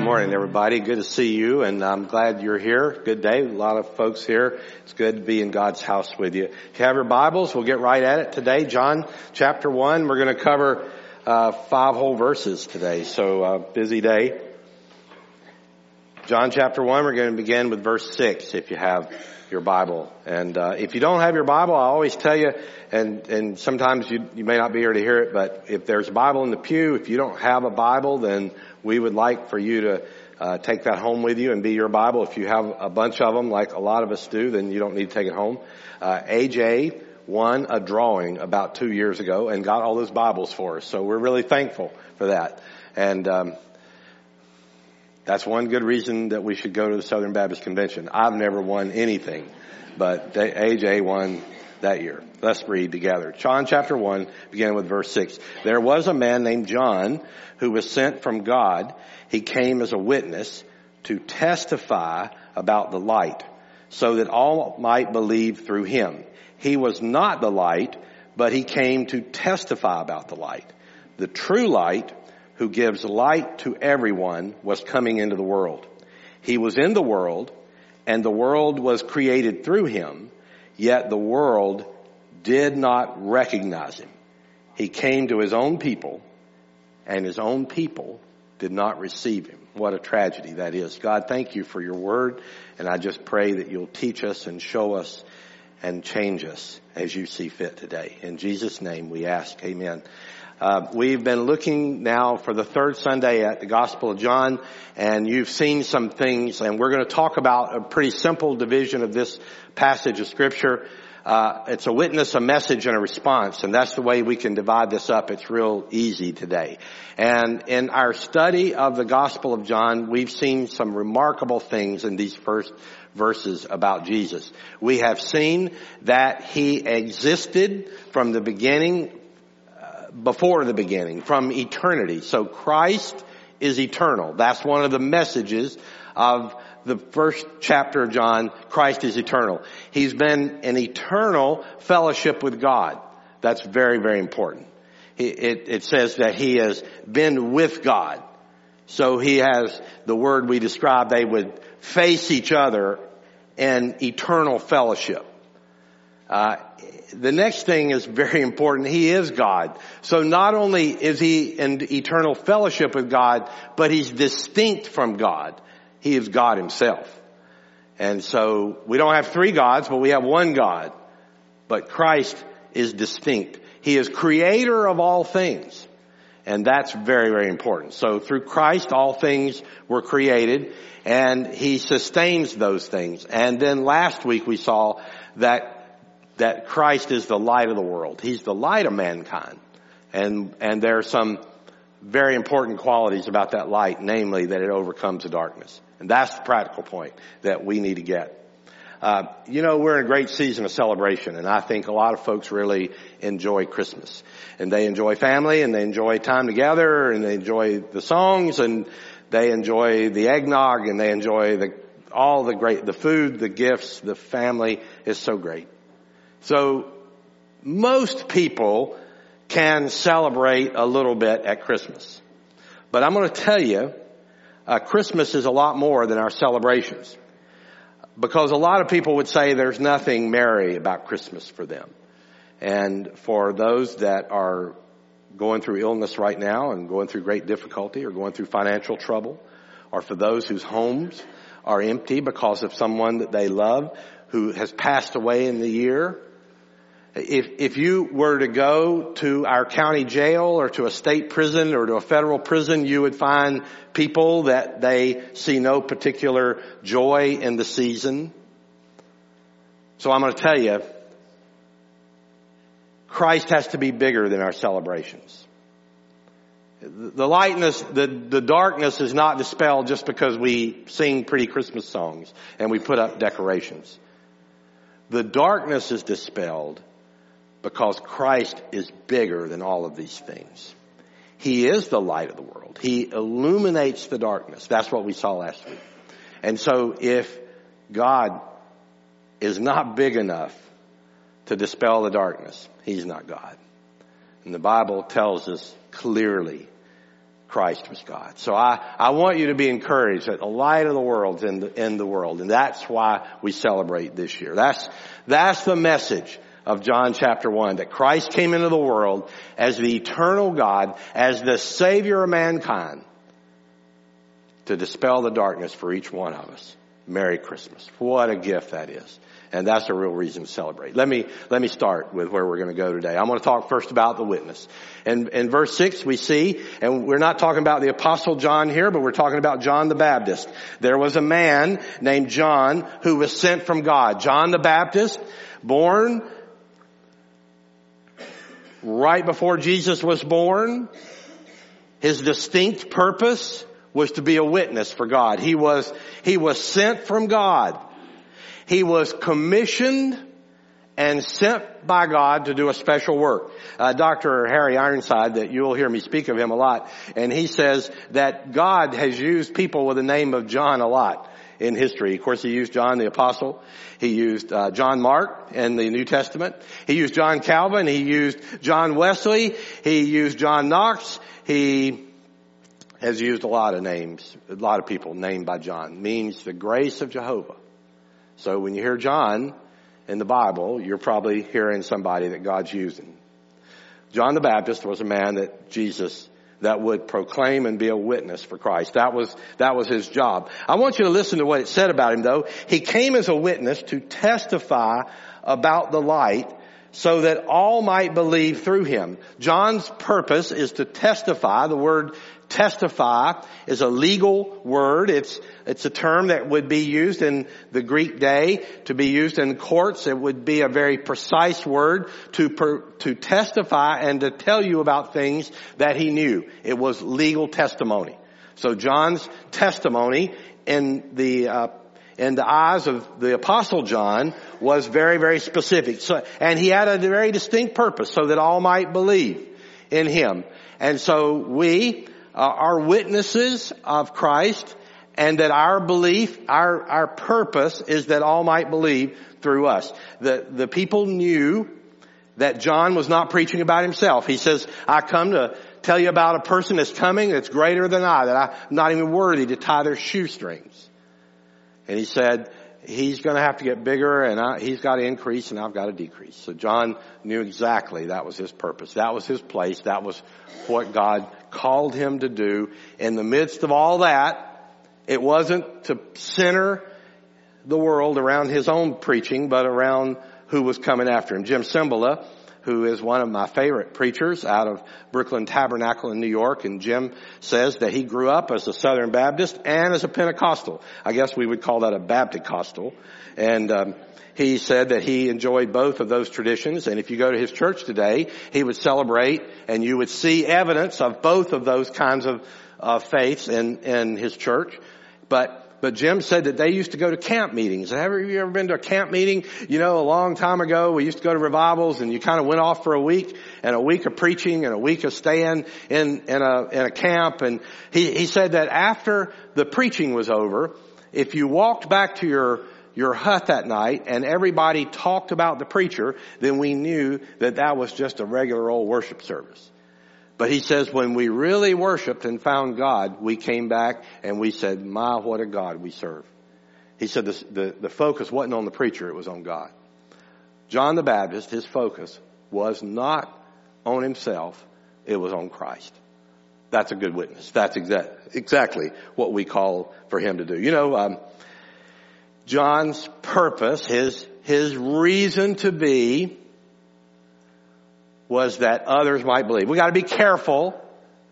Good morning, everybody. Good to see you, and I'm glad you're here. Good day. A lot of folks here. It's good to be in God's house with you. If you have your Bibles, we'll get right at it today. John chapter 1. We're going to cover uh, five whole verses today, so uh, busy day. John chapter 1, we're going to begin with verse 6 if you have your Bible. And uh, if you don't have your Bible, I always tell you, and, and sometimes you, you may not be here to hear it, but if there's a Bible in the pew, if you don't have a Bible, then we would like for you to uh, take that home with you and be your Bible. If you have a bunch of them, like a lot of us do, then you don't need to take it home. Uh, AJ won a drawing about two years ago and got all those Bibles for us, so we're really thankful for that. And um, that's one good reason that we should go to the Southern Baptist Convention. I've never won anything, but AJ won that year. Let's read together. John chapter 1, beginning with verse 6. There was a man named John who was sent from God. He came as a witness to testify about the light so that all might believe through him. He was not the light, but he came to testify about the light. The true light who gives light to everyone was coming into the world. He was in the world and the world was created through him, yet the world did not recognize him. He came to his own people and his own people did not receive him. What a tragedy that is. God, thank you for your word and I just pray that you'll teach us and show us and change us as you see fit today. In Jesus name we ask, amen. Uh, we've been looking now for the third Sunday at the Gospel of John, and you've seen some things, and we're going to talk about a pretty simple division of this passage of Scripture. Uh, it's a witness, a message, and a response, and that's the way we can divide this up. It's real easy today. And in our study of the Gospel of John, we've seen some remarkable things in these first verses about Jesus. We have seen that He existed from the beginning before the beginning, from eternity. So Christ is eternal. That's one of the messages of the first chapter of John. Christ is eternal. He's been in eternal fellowship with God. That's very, very important. It, it says that he has been with God. So he has the word we described, they would face each other in eternal fellowship. Uh, the next thing is very important. He is God. So not only is he in eternal fellowship with God, but he's distinct from God. He is God himself. And so we don't have three gods, but we have one God. But Christ is distinct. He is creator of all things. And that's very, very important. So through Christ, all things were created and he sustains those things. And then last week we saw that that Christ is the light of the world. He's the light of mankind. And, and there are some very important qualities about that light, namely that it overcomes the darkness. And that's the practical point that we need to get. Uh, you know, we're in a great season of celebration, and I think a lot of folks really enjoy Christmas. And they enjoy family, and they enjoy time together, and they enjoy the songs, and they enjoy the eggnog, and they enjoy the, all the great, the food, the gifts, the family is so great. So most people can celebrate a little bit at Christmas. But I'm going to tell you, uh, Christmas is a lot more than our celebrations. Because a lot of people would say there's nothing merry about Christmas for them. And for those that are going through illness right now and going through great difficulty or going through financial trouble, or for those whose homes are empty because of someone that they love who has passed away in the year, if, if you were to go to our county jail or to a state prison or to a federal prison, you would find people that they see no particular joy in the season. So I'm going to tell you, Christ has to be bigger than our celebrations. The lightness, the, the darkness is not dispelled just because we sing pretty Christmas songs and we put up decorations. The darkness is dispelled because Christ is bigger than all of these things. He is the light of the world. He illuminates the darkness. That's what we saw last week. And so if God is not big enough to dispel the darkness, He's not God. And the Bible tells us clearly Christ was God. So I, I want you to be encouraged that the light of the world's in the, in the world. And that's why we celebrate this year. That's, that's the message of John chapter 1, that Christ came into the world as the eternal God, as the Savior of mankind, to dispel the darkness for each one of us. Merry Christmas. What a gift that is. And that's a real reason to celebrate. Let me, let me start with where we're going to go today. I'm going to talk first about the witness. And in verse 6 we see, and we're not talking about the apostle John here, but we're talking about John the Baptist. There was a man named John who was sent from God. John the Baptist, born right before Jesus was born. His distinct purpose was to be a witness for God. He was, he was sent from God. He was commissioned and sent by God to do a special work. Uh, Dr. Harry Ironside, that you'll hear me speak of him a lot, and he says that God has used people with the name of John a lot in history. Of course, he used John the Apostle. He used uh, John Mark in the New Testament. He used John Calvin. He used John Wesley. He used John Knox. He has used a lot of names, a lot of people named by John. Means the grace of Jehovah. So when you hear John in the Bible, you're probably hearing somebody that God's using. John the Baptist was a man that Jesus that would proclaim and be a witness for Christ. That was, that was his job. I want you to listen to what it said about him though. He came as a witness to testify about the light so that all might believe through him. John's purpose is to testify. The word testify is a legal word. It's, it's a term that would be used in the Greek day to be used in courts. It would be a very precise word to, per, to testify and to tell you about things that he knew. It was legal testimony. So John's testimony in the uh, in the eyes of the apostle John was very, very specific. So, and he had a very distinct purpose so that all might believe in him. And so we Uh, are witnesses of Christ and that our belief, our, our purpose is that all might believe through us. The, the people knew that John was not preaching about himself. He says, I come to tell you about a person that's coming that's greater than I, that I'm not even worthy to tie their shoestrings. And he said, he's going to have to get bigger and I, he's got to increase and I've got to decrease. So John knew exactly that was his purpose. That was his place. That was what God called him to do. In the midst of all that, it wasn't to center the world around his own preaching, but around who was coming after him. Jim Cymbala who is one of my favorite preachers out of Brooklyn Tabernacle in New York. And Jim says that he grew up as a Southern Baptist and as a Pentecostal. I guess we would call that a Baptist-costal. And um, he said that he enjoyed both of those traditions. And if you go to his church today, he would celebrate and you would see evidence of both of those kinds of uh, faiths in, in his church. But but Jim said that they used to go to camp meetings. Have you ever been to a camp meeting? You know, a long time ago, we used to go to revivals and you kind of went off for a week and a week of preaching and a week of staying in, in a, in a camp. And he, he said that after the preaching was over, if you walked back to your your hut that night and everybody talked about the preacher, then we knew that that was just a regular old worship service. But he says when we really worshiped and found God, we came back and we said, my, what a God we serve. He said the, the, the focus wasn't on the preacher, it was on God. John the Baptist, his focus was not on himself, it was on Christ. That's a good witness. That's exact, exactly what we call for him to do. You know, um, John's purpose, his, his reason to be was that others might believe. We gotta be careful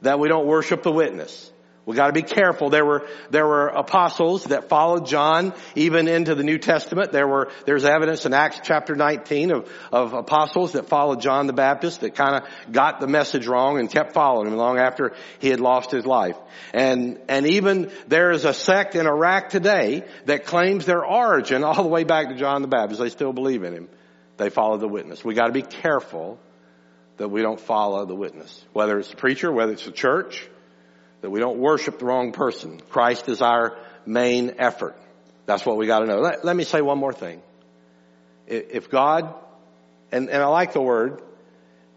that we don't worship the witness. We gotta be careful. There were, there were apostles that followed John even into the New Testament. There were, there's evidence in Acts chapter 19 of, of apostles that followed John the Baptist that kind of got the message wrong and kept following him long after he had lost his life. And, and even there is a sect in Iraq today that claims their origin all the way back to John the Baptist. They still believe in him. They follow the witness. We gotta be careful that we don't follow the witness. Whether it's a preacher, whether it's a church, that we don't worship the wrong person. Christ is our main effort. That's what we got to know. Let, let, me say one more thing. If God, and, and I like the word,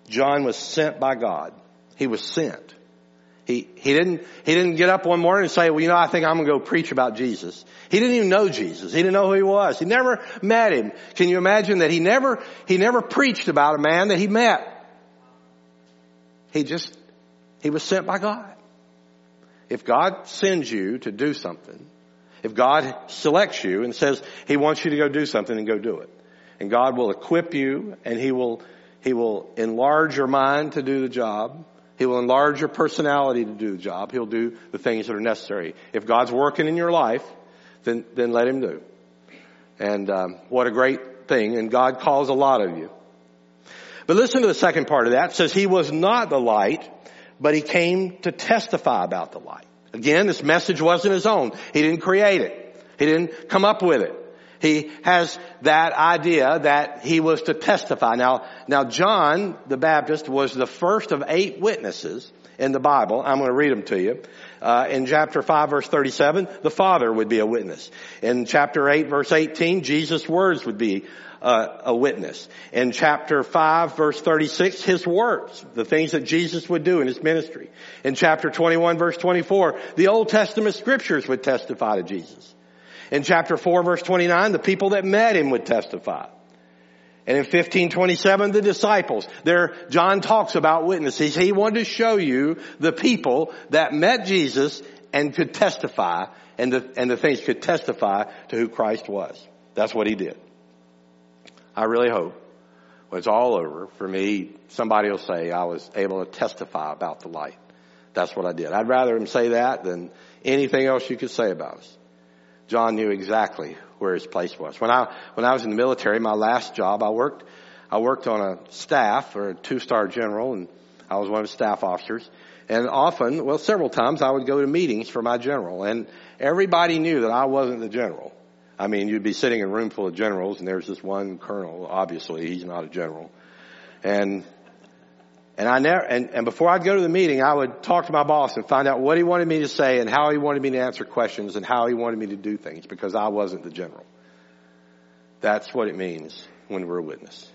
John was sent by God. He was sent. He, he didn't, he didn't get up one morning and say, well, you know, I think I'm going to go preach about Jesus. He didn't even know Jesus. He didn't know who he was. He never met him. Can you imagine that he never, he never preached about a man that he met? He just, he was sent by God. If God sends you to do something, if God selects you and says He wants you to go do something and go do it. And God will equip you and He will, He will enlarge your mind to do the job. He will enlarge your personality to do the job. He'll do the things that are necessary. If God's working in your life, then, then let Him do. And um, what a great thing. And God calls a lot of you. But listen to the second part of that. It says He was not the light, but He came to testify about the light. Again, this message wasn't his own. He didn't create it. He didn't come up with it. He has that idea that he was to testify. Now, now John the Baptist was the first of eight witnesses in the Bible. I'm going to read them to you. Uh, in chapter 5 verse 37, the Father would be a witness. In chapter 8 verse 18, Jesus' words would be uh, a witness. In chapter 5 verse 36, his works, the things that Jesus would do in his ministry. In chapter 21 verse 24, the Old Testament scriptures would testify to Jesus. In chapter 4 verse 29, the people that met him would testify. And in 1527, the disciples. There, John talks about witnesses. He wanted to show you the people that met Jesus and could testify, and the, and the things could testify to who Christ was. That's what he did. I really hope when it's all over, for me, somebody will say I was able to testify about the light. That's what I did. I'd rather him say that than anything else you could say about us. John knew exactly where his place was. When I, when I was in the military, my last job, I worked, I worked on a staff for a two-star general and I was one of the staff officers. And often, well, several times I would go to meetings for my general and everybody knew that I wasn't the general. I mean, you'd be sitting in a room full of generals, and there's this one colonel. Obviously, he's not a general. And and I never and, and before I'd go to the meeting, I would talk to my boss and find out what he wanted me to say and how he wanted me to answer questions and how he wanted me to do things because I wasn't the general. That's what it means when we're a witness.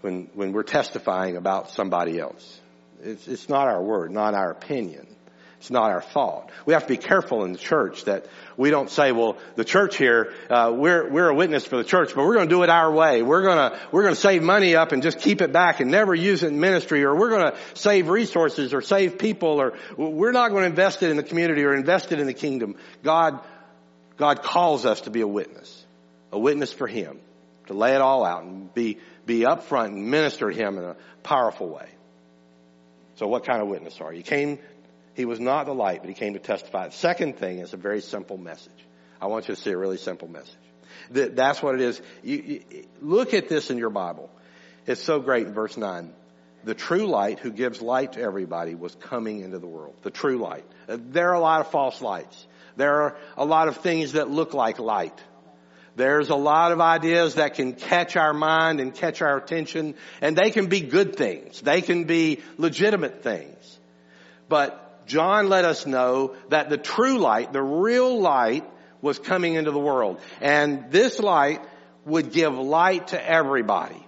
When when we're testifying about somebody else. It's, it's not our word, not our opinion. It's not our fault. We have to be careful in the church that we don't say, well, the church here, uh, we're, we're a witness for the church, but we're going to do it our way. We're going to, we're going to save money up and just keep it back and never use it in ministry, or we're going to save resources or save people, or we're not going to invest it in the community or invest it in the kingdom. God, God calls us to be a witness, a witness for Him, to lay it all out and be, be upfront and minister to Him in a powerful way. So what kind of witness are you? You came he was not the light, but he came to testify. The second thing is a very simple message. I want you to see a really simple message. That's what it is. You, you, look at this in your Bible. It's so great in verse 9. The true light who gives light to everybody was coming into the world. The true light. Uh, there are a lot of false lights. There are a lot of things that look like light. There's a lot of ideas that can catch our mind and catch our attention, and they can be good things. They can be legitimate things. But John let us know that the true light, the real light, was coming into the world. And this light would give light to everybody.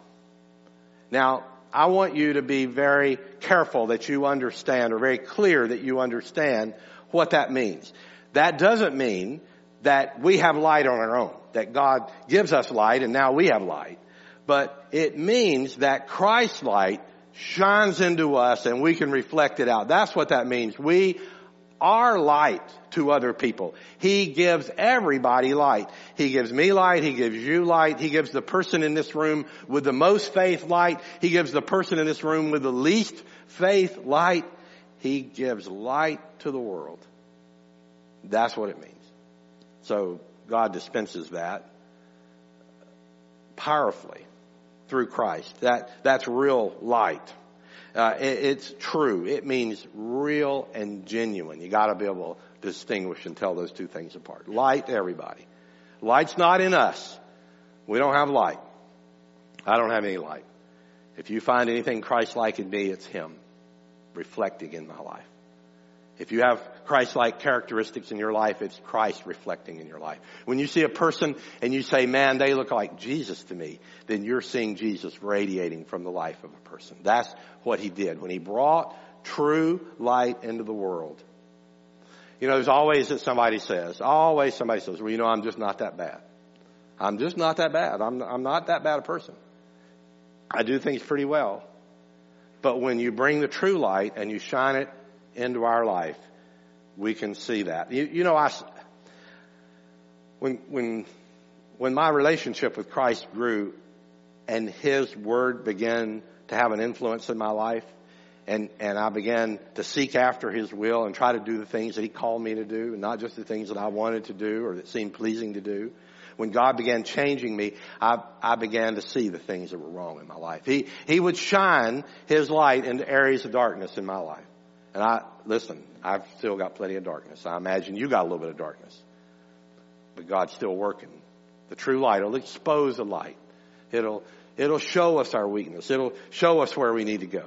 Now, I want you to be very careful that you understand, or very clear that you understand what that means. That doesn't mean that we have light on our own, that God gives us light and now we have light. But it means that Christ's light shines into us and we can reflect it out. That's what that means. We are light to other people. He gives everybody light. He gives me light. He gives you light. He gives the person in this room with the most faith light. He gives the person in this room with the least faith light. He gives light to the world. That's what it means. So God dispenses that powerfully through Christ. That, that's real light. Uh, it, it's true. It means real and genuine. You gotta be able to distinguish and tell those two things apart. Light everybody. Light's not in us. We don't have light. I don't have any light. If you find anything Christ-like in me, it's Him reflecting in my life. If you have Christ-like characteristics in your life, it's Christ reflecting in your life. When you see a person and you say, man, they look like Jesus to me, then you're seeing Jesus radiating from the life of a person. That's what he did. When he brought true light into the world. You know, there's always that somebody says, always somebody says, well, you know, I'm just not that bad. I'm just not that bad. I'm, I'm not that bad a person. I do things pretty well. But when you bring the true light and you shine it into our life, we can see that. You, you know, I, when, when, when my relationship with Christ grew and His Word began to have an influence in my life, and, and I began to seek after His will and try to do the things that He called me to do, and not just the things that I wanted to do or that seemed pleasing to do. When God began changing me, I, I began to see the things that were wrong in my life. He, He would shine His light into areas of darkness in my life. And I, listen, I've still got plenty of darkness. I imagine you got a little bit of darkness. But God's still working. The true light will expose the light. It'll, it'll show us our weakness. It'll show us where we need to go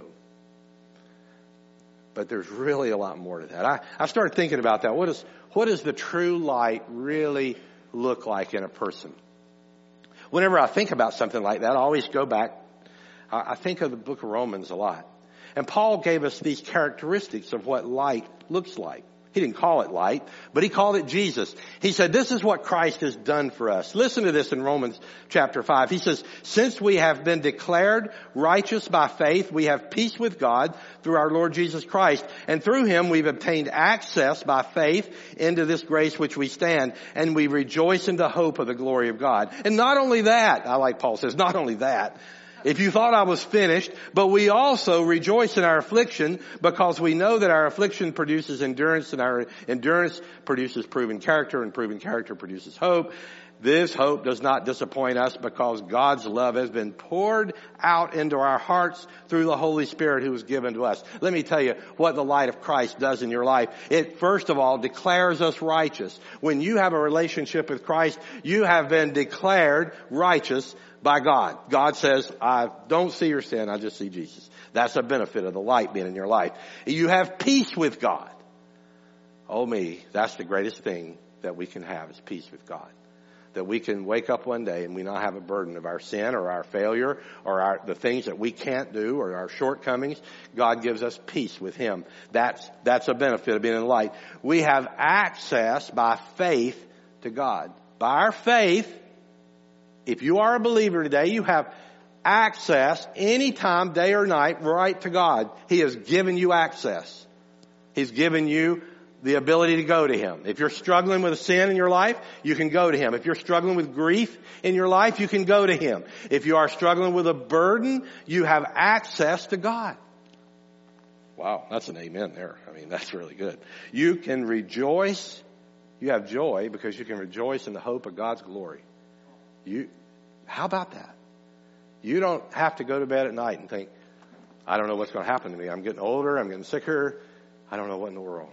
but there's really a lot more to that. I, I started thinking about that. What is, what does the true light really look like in a person? Whenever I think about something like that, I always go back. I, I think of the book of Romans a lot. And Paul gave us these characteristics of what light looks like. He didn't call it light, but he called it Jesus. He said, this is what Christ has done for us. Listen to this in Romans chapter 5. He says, since we have been declared righteous by faith, we have peace with God through our Lord Jesus Christ. And through him we've obtained access by faith into this grace which we stand. And we rejoice in the hope of the glory of God. And not only that, I like Paul says, not only that, if you thought I was finished, but we also rejoice in our affliction because we know that our affliction produces endurance and our endurance produces proven character and proven character produces hope. This hope does not disappoint us because God's love has been poured out into our hearts through the Holy Spirit who was given to us. Let me tell you what the light of Christ does in your life. It first of all declares us righteous. When you have a relationship with Christ, you have been declared righteous by God. God says, I don't see your sin, I just see Jesus. That's a benefit of the light being in your life. You have peace with God. Oh me, that's the greatest thing that we can have is peace with God. That we can wake up one day and we not have a burden of our sin or our failure or our, the things that we can't do or our shortcomings. God gives us peace with Him. That's, that's a benefit of being in light. We have access by faith to God. By our faith, if you are a believer today, you have access anytime, day or night, right to God. He has given you access. He's given you the ability to go to Him. If you're struggling with a sin in your life, you can go to Him. If you're struggling with grief in your life, you can go to Him. If you are struggling with a burden, you have access to God. Wow, that's an amen there. I mean, that's really good. You can rejoice. You have joy because you can rejoice in the hope of God's glory. You, how about that? You don't have to go to bed at night and think, I don't know what's going to happen to me. I'm getting older. I'm getting sicker. I don't know what in the world.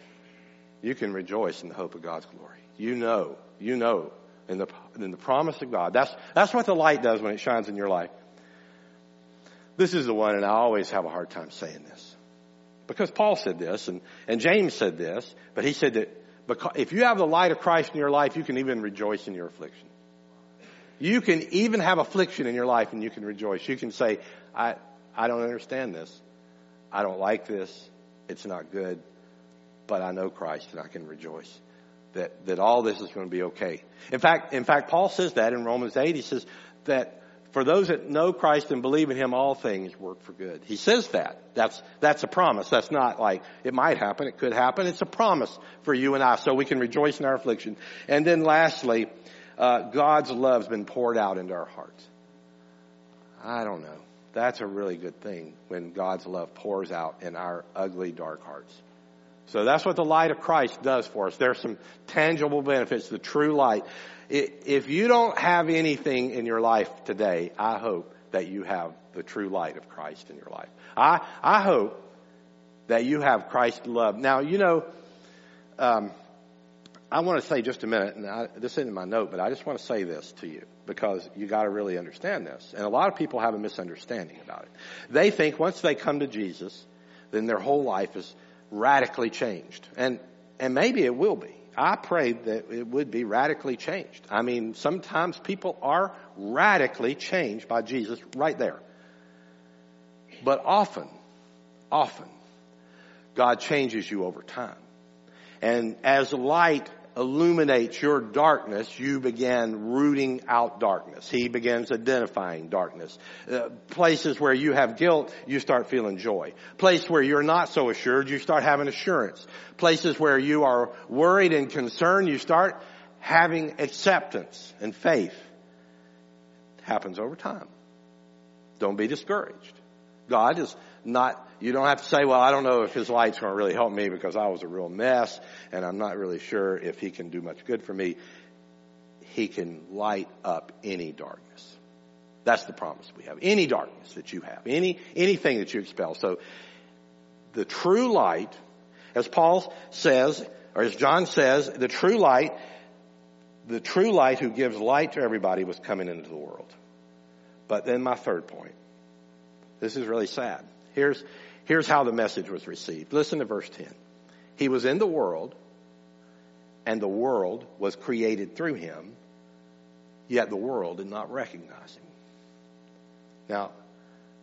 You can rejoice in the hope of God's glory. You know, you know in the, in the promise of God. That's, that's what the light does when it shines in your life. This is the one, and I always have a hard time saying this. Because Paul said this, and, and James said this, but he said that because, if you have the light of Christ in your life, you can even rejoice in your affliction. You can even have affliction in your life and you can rejoice. You can say, I, I don't understand this. I don't like this. It's not good. But I know Christ and I can rejoice that, that all this is going to be okay. In fact, in fact, Paul says that in Romans 8. He says that for those that know Christ and believe in Him, all things work for good. He says that. That's, that's a promise. That's not like, it might happen, it could happen. It's a promise for you and I, so we can rejoice in our affliction. And then lastly, uh, God's love's been poured out into our hearts. I don't know. That's a really good thing when God's love pours out in our ugly, dark hearts. So that's what the light of Christ does for us. There's some tangible benefits, the true light. If you don't have anything in your life today, I hope that you have the true light of Christ in your life. I, I hope that you have Christ's love. Now, you know, um, I want to say just a minute, and I, this isn't in my note, but I just want to say this to you because you got to really understand this. And a lot of people have a misunderstanding about it. They think once they come to Jesus, then their whole life is radically changed, and and maybe it will be. I pray that it would be radically changed. I mean, sometimes people are radically changed by Jesus right there. But often, often, God changes you over time. And as light illuminates your darkness, you begin rooting out darkness. He begins identifying darkness. Uh, places where you have guilt, you start feeling joy. Places where you're not so assured, you start having assurance. Places where you are worried and concerned, you start having acceptance and faith. It happens over time. Don't be discouraged. God is not, you don't have to say, well, I don't know if his light's going to really help me because I was a real mess and I'm not really sure if he can do much good for me. He can light up any darkness. That's the promise we have. Any darkness that you have, any, anything that you expel. So the true light, as Paul says, or as John says, the true light, the true light who gives light to everybody was coming into the world. But then my third point. This is really sad. Here's, here's how the message was received. Listen to verse 10. He was in the world, and the world was created through him, yet the world did not recognize him. Now,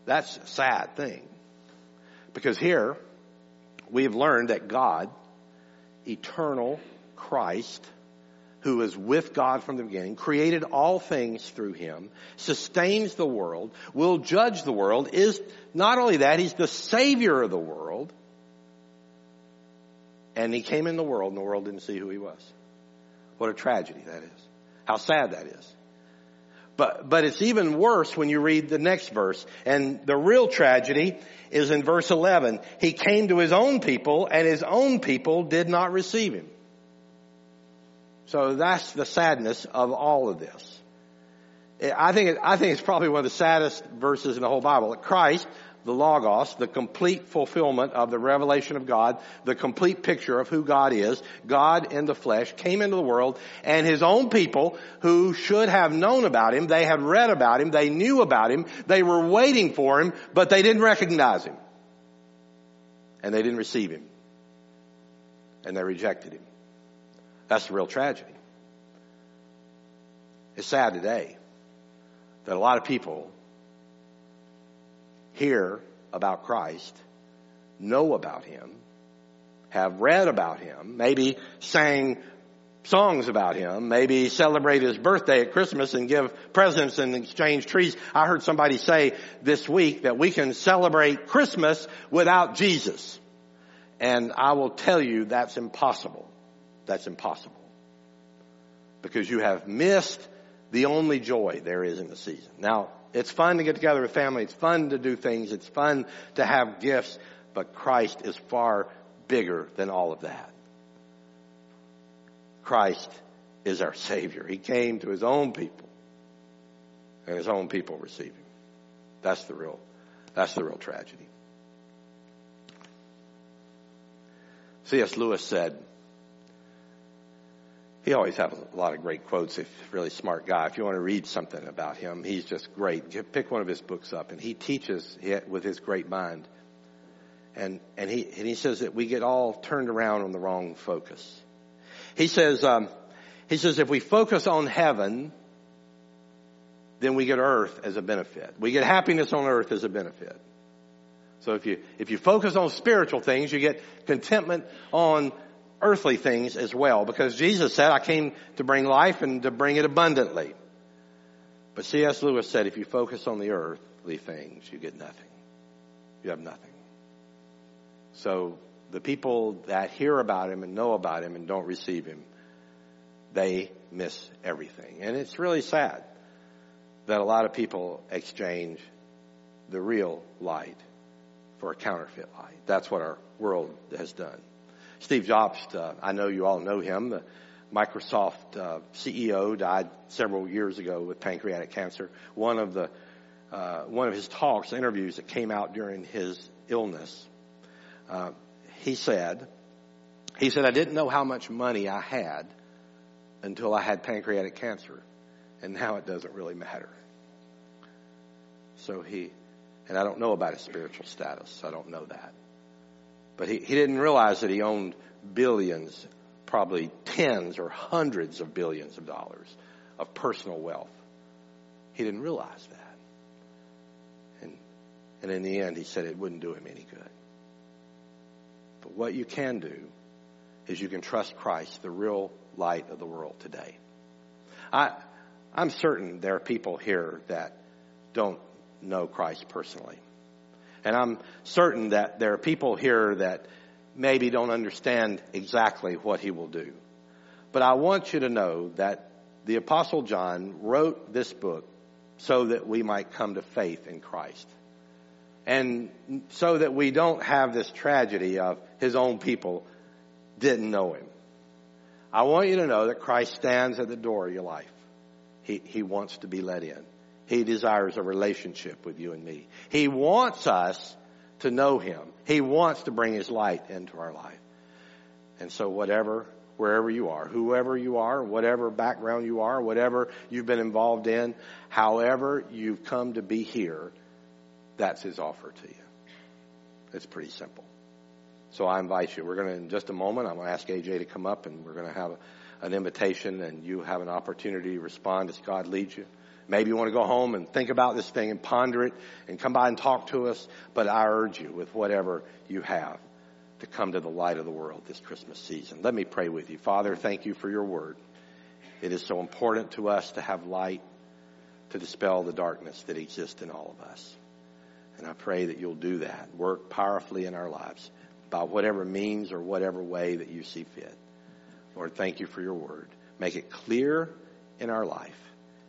that's a sad thing. Because here, we have learned that God, eternal Christ, who is with God from the beginning, created all things through him, sustains the world, will judge the world, is not only that, he's the savior of the world. And he came in the world and the world didn't see who he was. What a tragedy that is. How sad that is. But, but it's even worse when you read the next verse. And the real tragedy is in verse 11. He came to his own people and his own people did not receive him. So that's the sadness of all of this. I think, I think it's probably one of the saddest verses in the whole Bible. Christ, the Logos, the complete fulfillment of the revelation of God, the complete picture of who God is, God in the flesh, came into the world, and His own people who should have known about Him, they had read about Him, they knew about Him, they were waiting for Him, but they didn't recognize Him. And they didn't receive Him. And they rejected Him. That's the real tragedy. It's sad today that a lot of people hear about Christ, know about Him, have read about Him, maybe sang songs about Him, maybe celebrate His birthday at Christmas and give presents and exchange trees. I heard somebody say this week that we can celebrate Christmas without Jesus. And I will tell you that's impossible. That's impossible. Because you have missed the only joy there is in the season. Now, it's fun to get together with family. It's fun to do things. It's fun to have gifts, but Christ is far bigger than all of that. Christ is our Savior. He came to His own people, and His own people received Him. That's the real, that's the real tragedy. C.S. Lewis said, he always has a lot of great quotes. A really smart guy. If you want to read something about him, he's just great. Pick one of his books up, and he teaches with his great mind. And and he and he says that we get all turned around on the wrong focus. He says um, he says if we focus on heaven, then we get earth as a benefit. We get happiness on earth as a benefit. So if you if you focus on spiritual things, you get contentment on earthly things as well because Jesus said, I came to bring life and to bring it abundantly. But C.S. Lewis said, if you focus on the earthly things, you get nothing. You have nothing. So the people that hear about him and know about him and don't receive him, they miss everything. And it's really sad that a lot of people exchange the real light for a counterfeit light. That's what our world has done. Steve Jobs, uh, I know you all know him, the Microsoft uh, CEO, died several years ago with pancreatic cancer. One of the uh, one of his talks, interviews that came out during his illness, uh, he said, he said, I didn't know how much money I had until I had pancreatic cancer, and now it doesn't really matter. So he, and I don't know about his spiritual status. I don't know that. But he, he didn't realize that he owned billions, probably tens or hundreds of billions of dollars of personal wealth. He didn't realize that. And, and in the end, he said it wouldn't do him any good. But what you can do is you can trust Christ, the real light of the world today. I, I'm certain there are people here that don't know Christ personally. And I'm certain that there are people here that maybe don't understand exactly what he will do. But I want you to know that the Apostle John wrote this book so that we might come to faith in Christ. And so that we don't have this tragedy of his own people didn't know him. I want you to know that Christ stands at the door of your life. He, he wants to be let in. He desires a relationship with you and me. He wants us to know Him. He wants to bring His light into our life. And so whatever, wherever you are, whoever you are, whatever background you are, whatever you've been involved in, however you've come to be here, that's His offer to you. It's pretty simple. So I invite you. We're going to, in just a moment, I'm going to ask AJ to come up and we're going to have an invitation and you have an opportunity to respond as God leads you. Maybe you want to go home and think about this thing and ponder it and come by and talk to us. But I urge you with whatever you have to come to the light of the world this Christmas season. Let me pray with you. Father, thank you for your word. It is so important to us to have light to dispel the darkness that exists in all of us. And I pray that you'll do that. Work powerfully in our lives by whatever means or whatever way that you see fit. Lord, thank you for your word. Make it clear in our life.